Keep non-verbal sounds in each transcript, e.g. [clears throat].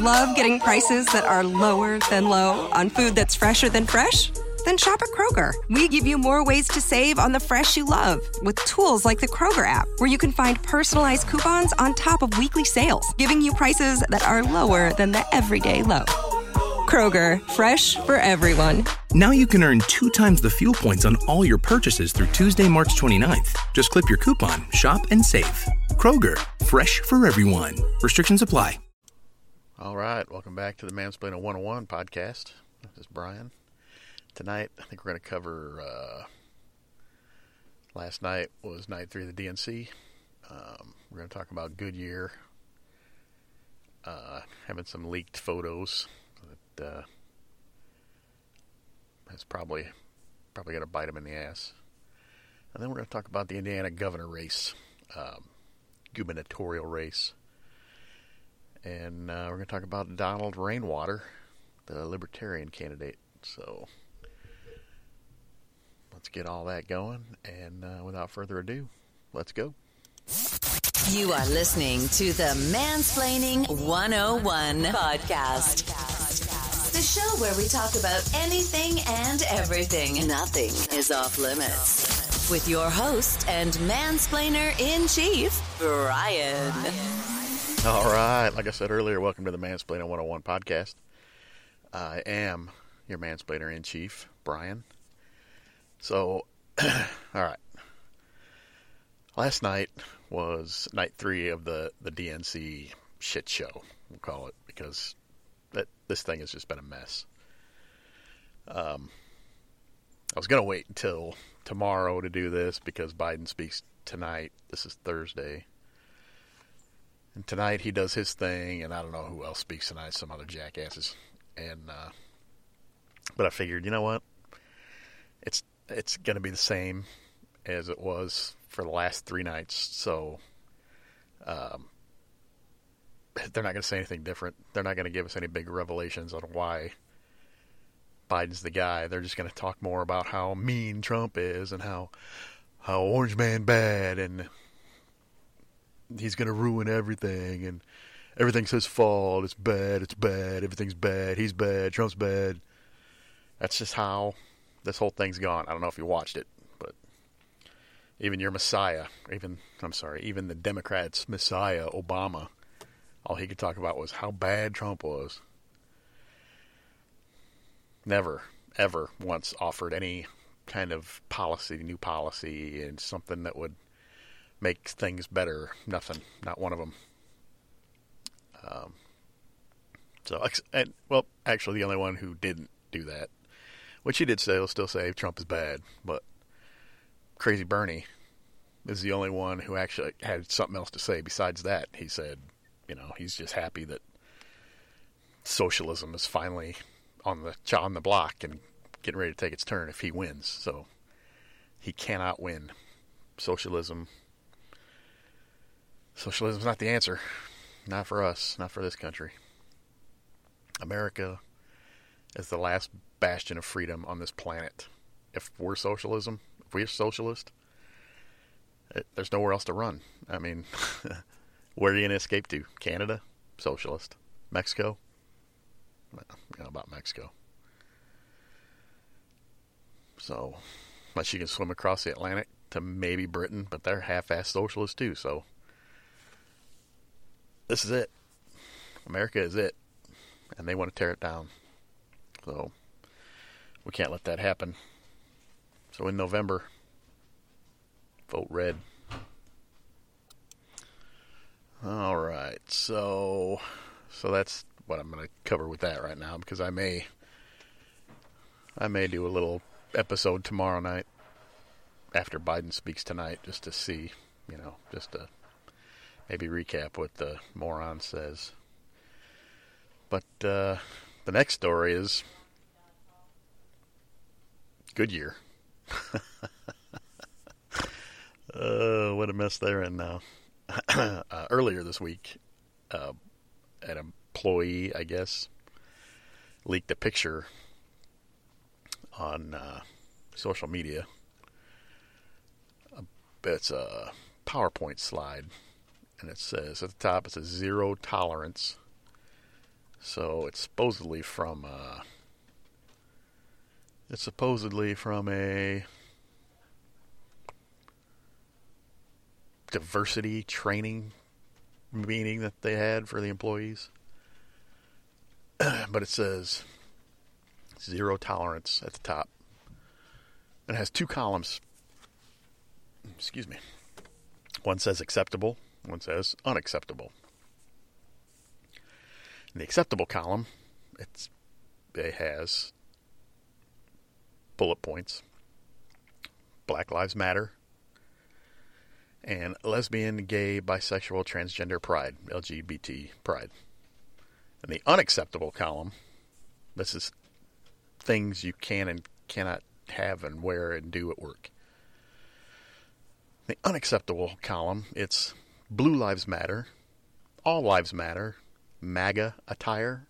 Love getting prices that are lower than low on food that's fresher than fresh? Then shop at Kroger. We give you more ways to save on the fresh you love with tools like the Kroger app, where you can find personalized coupons on top of weekly sales, giving you prices that are lower than the everyday low. Kroger, fresh for everyone. Now you can earn two times the fuel points on all your purchases through Tuesday, March 29th. Just clip your coupon, shop, and save. Kroger, fresh for everyone. Restrictions apply. All right, welcome back to the Mansplaining 101 podcast. This is Brian. Tonight, I think we're going to cover. Uh, last night was night three of the DNC. Um, we're going to talk about Goodyear, uh, having some leaked photos that uh, has probably probably going to bite him in the ass. And then we're going to talk about the Indiana governor race, um, gubernatorial race. And uh, we're going to talk about Donald Rainwater, the Libertarian candidate. So let's get all that going. And uh, without further ado, let's go. You are listening to the Mansplaining 101 podcast. The show where we talk about anything and everything. Nothing is off limits. With your host and mansplainer in chief, Brian. All right. Like I said earlier, welcome to the Mansplainer 101 podcast. I am your mansplainer in chief, Brian. So, [clears throat] all right. Last night was night three of the, the DNC shit show, we'll call it, because that this thing has just been a mess. Um, I was going to wait until tomorrow to do this because Biden speaks tonight. This is Thursday. And tonight he does his thing, and I don't know who else speaks tonight, some other jackasses. And, uh, but I figured, you know what? It's, it's to be the same as it was for the last three nights. So, um, they're not going to say anything different. They're not going to give us any big revelations on why Biden's the guy. They're just going to talk more about how mean Trump is and how how Orange Man bad and he's going to ruin everything and everything's his fault. It's bad. It's bad. Everything's bad. He's bad. Trump's bad. That's just how this whole thing's gone. I don't know if you watched it, but even your Messiah, even I'm sorry, even the Democrats' Messiah, Obama, all he could talk about was how bad Trump was. Never, ever once offered any kind of policy, new policy, and something that would make things better. Nothing. Not one of them. Um, so, and, well, actually, the only one who didn't do that, which he did say, he'll still say Trump is bad, but Crazy Bernie is the only one who actually had something else to say. Besides that, he said, you know, he's just happy that socialism is finally on the on the block and getting ready to take its turn if he wins. So he cannot win. Socialism Socialism's not the answer. Not for us, not for this country. America is the last bastion of freedom on this planet. If we're socialism, if we're socialist, it, there's nowhere else to run. I mean, [laughs] where are you going to escape to? Canada? Socialist. Mexico? Well, you know about Mexico. So, unless you can swim across the Atlantic to maybe Britain, but they're half-ass socialists too. So, this is it. America is it, and they want to tear it down. So, we can't let that happen. So, in November, vote red. All right, so so that's what I'm going to cover with that right now because I may I may do a little episode tomorrow night after Biden speaks tonight just to see, you know, just to maybe recap what the moron says. But uh, the next story is Goodyear. [laughs] uh, what a mess they're in now. [clears throat] uh, earlier this week, uh, an employee, I guess, leaked a picture on uh, social media. It's a PowerPoint slide, and it says at the top it says zero tolerance So it's supposedly from uh, it's supposedly from a diversity training meeting that they had for the employees. [clears throat] but it says zero tolerance at the top. It has two columns. Excuse me. One says acceptable, one says unacceptable. In the acceptable column, it's it has bullet points. Black Lives Matter and lesbian, gay, bisexual, transgender pride, LGBT pride. In the unacceptable column, this is things you can and cannot have and wear and do at work. The unacceptable column, it's Blue Lives Matter, All Lives Matter, MAGA attire,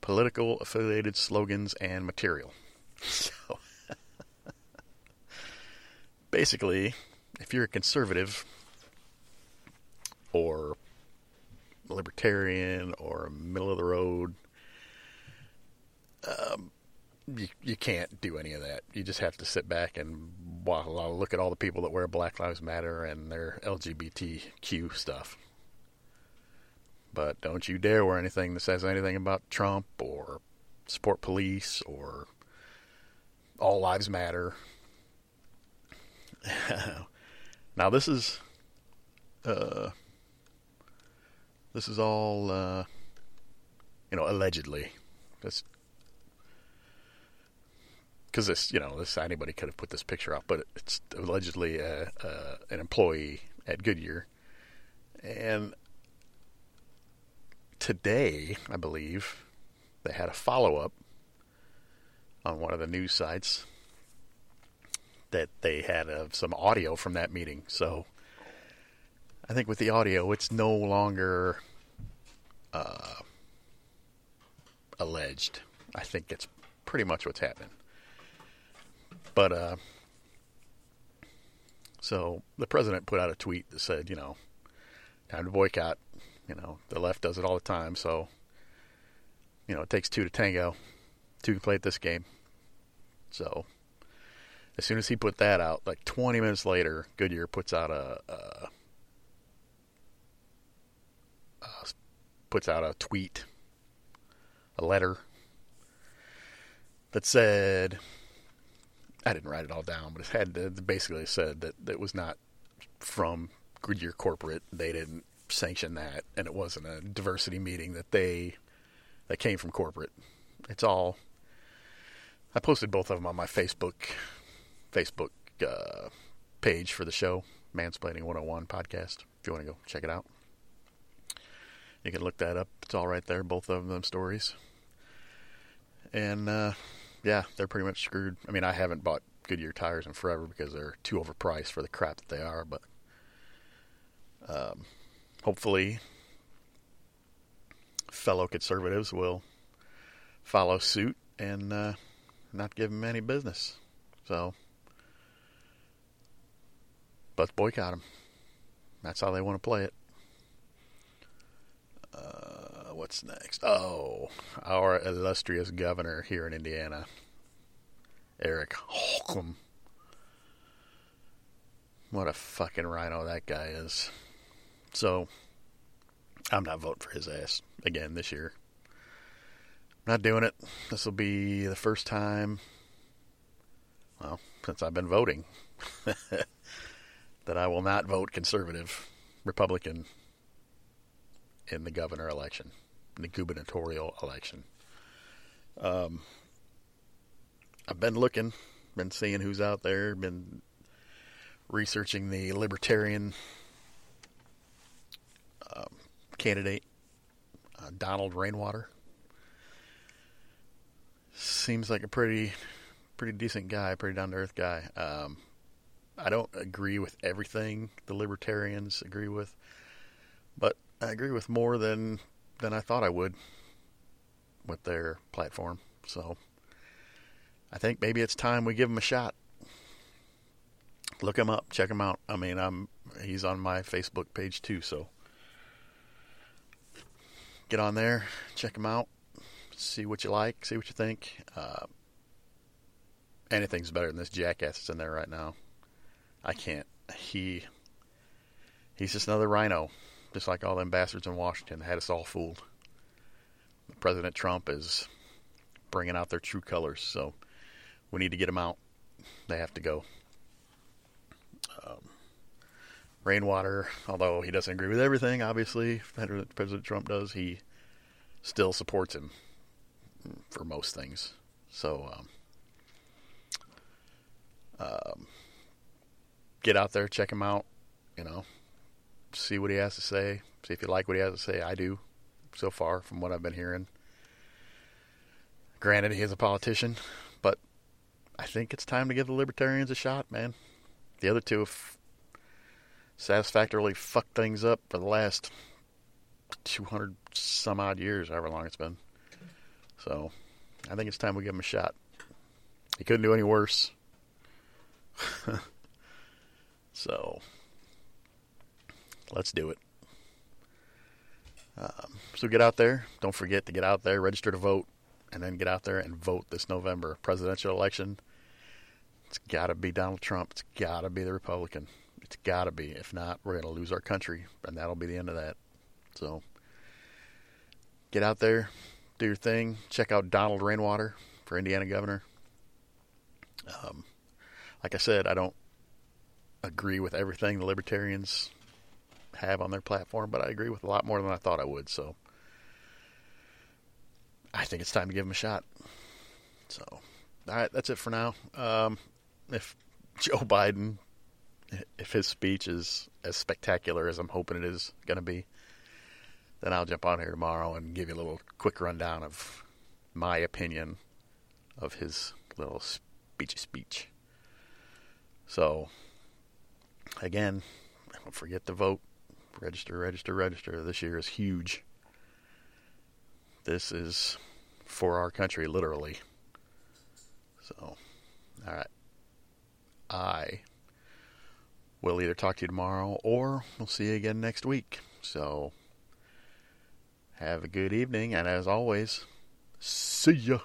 political affiliated slogans, and material. [laughs] So, basically, if you're a conservative or libertarian or middle of the road, um, you, you can't do any of that. You just have to sit back and look at all the people that wear Black Lives Matter and their LGBTQ stuff. But don't you dare wear anything that says anything about Trump or support police or all lives matter. [laughs] now this is uh, this is all uh, you know allegedly. Because this you know this anybody could have put this picture up, but it's allegedly a, a, an employee at Goodyear, and today I believe they had a follow up on one of the news sites that they had uh, some audio from that meeting. So I think with the audio, it's no longer uh, alleged. I think it's pretty much what's happening. But uh, so the president put out a tweet that said, you know, time to boycott. You know, the left does it all the time, so you know it takes two to tango. Two can play at this game. So as soon as he put that out, like 20 minutes later, Goodyear puts out a, a, puts out a tweet, a letter that said, I didn't write it all down, but it had basically said that it was not from Goodyear corporate. They didn't sanction that, and it wasn't a diversity meeting that they that came from corporate. It's all. I posted both of them on my Facebook Facebook uh, page for the show, Mansplaining 101 podcast. If you want to go check it out, you can look that up. It's all right there, both of them stories. And uh, yeah, they're pretty much screwed. I mean, I haven't bought Goodyear tires in forever because they're too overpriced for the crap that they are. But um, hopefully, fellow conservatives will follow suit and uh, not give them any business. So let's boycott them. That's how they want to play it. Uh, what's next? Oh, our illustrious governor here in Indiana, Eric Holcomb. What a fucking RINO that guy is. So, I'm not voting for his ass again this year. I'm not doing it. This will be the first time, well, since I've been voting. [laughs] that I will not vote conservative, Republican in the governor election, in the gubernatorial election. Um, I've been looking, been seeing who's out there, been researching the libertarian um, candidate, uh, Donald Rainwater. Seems like a pretty, pretty decent guy, pretty down to earth guy. Um, I don't agree with everything the libertarians agree with, but I agree with more than than I thought I would with their platform. So I think maybe it's time we give him a shot. Look him up, check him out. I mean, I'm he's on my Facebook page too, so get on there, check him out, see what you like, see what you think. Uh, anything's better than this jackass that's in there right now. I can't. He he's just another RINO, just like all them bastards in Washington had us all fooled. President Trump is bringing out their true colors, so we need to get them out. They have to go. Um, Rainwater, although he doesn't agree with everything, obviously, President Trump does, he still supports him for most things. So, um, um, get out there, check him out, you know, see what he has to say, see if you like what he has to say. I do, so far, from what I've been hearing. Granted, he is a politician, but I think it's time to give the Libertarians a shot, man. The other two have satisfactorily fucked things up for the last 200 some odd years, however long it's been. So, I think it's time we give him a shot. He couldn't do any worse. [laughs] so, let's do it. Um, so get out there. Don't forget to get out there, register to vote, and then get out there and vote this November presidential election. It's got to be Donald Trump. It's got to be the Republican. It's got to be. If not, we're going to lose our country, and that'll be the end of that. So get out there, do your thing. Check out Donald Rainwater for Indiana governor. Um, like I said, I don't agree with everything the libertarians have on their platform, but I agree with a lot more than I thought I would. So I think it's time to give him a shot. So, all right, that's it for now. Um, if Joe [laughs] Biden, if his speech is as spectacular as I'm hoping it is going to be, then I'll jump on here tomorrow and give you a little quick rundown of my opinion of his little speechy speech. So, again, don't forget to vote. Register, register, register. This year is huge. This is for our country, literally. So, all right. I will either talk to you tomorrow or we'll see you again next week. So, have a good evening, and as always, see ya.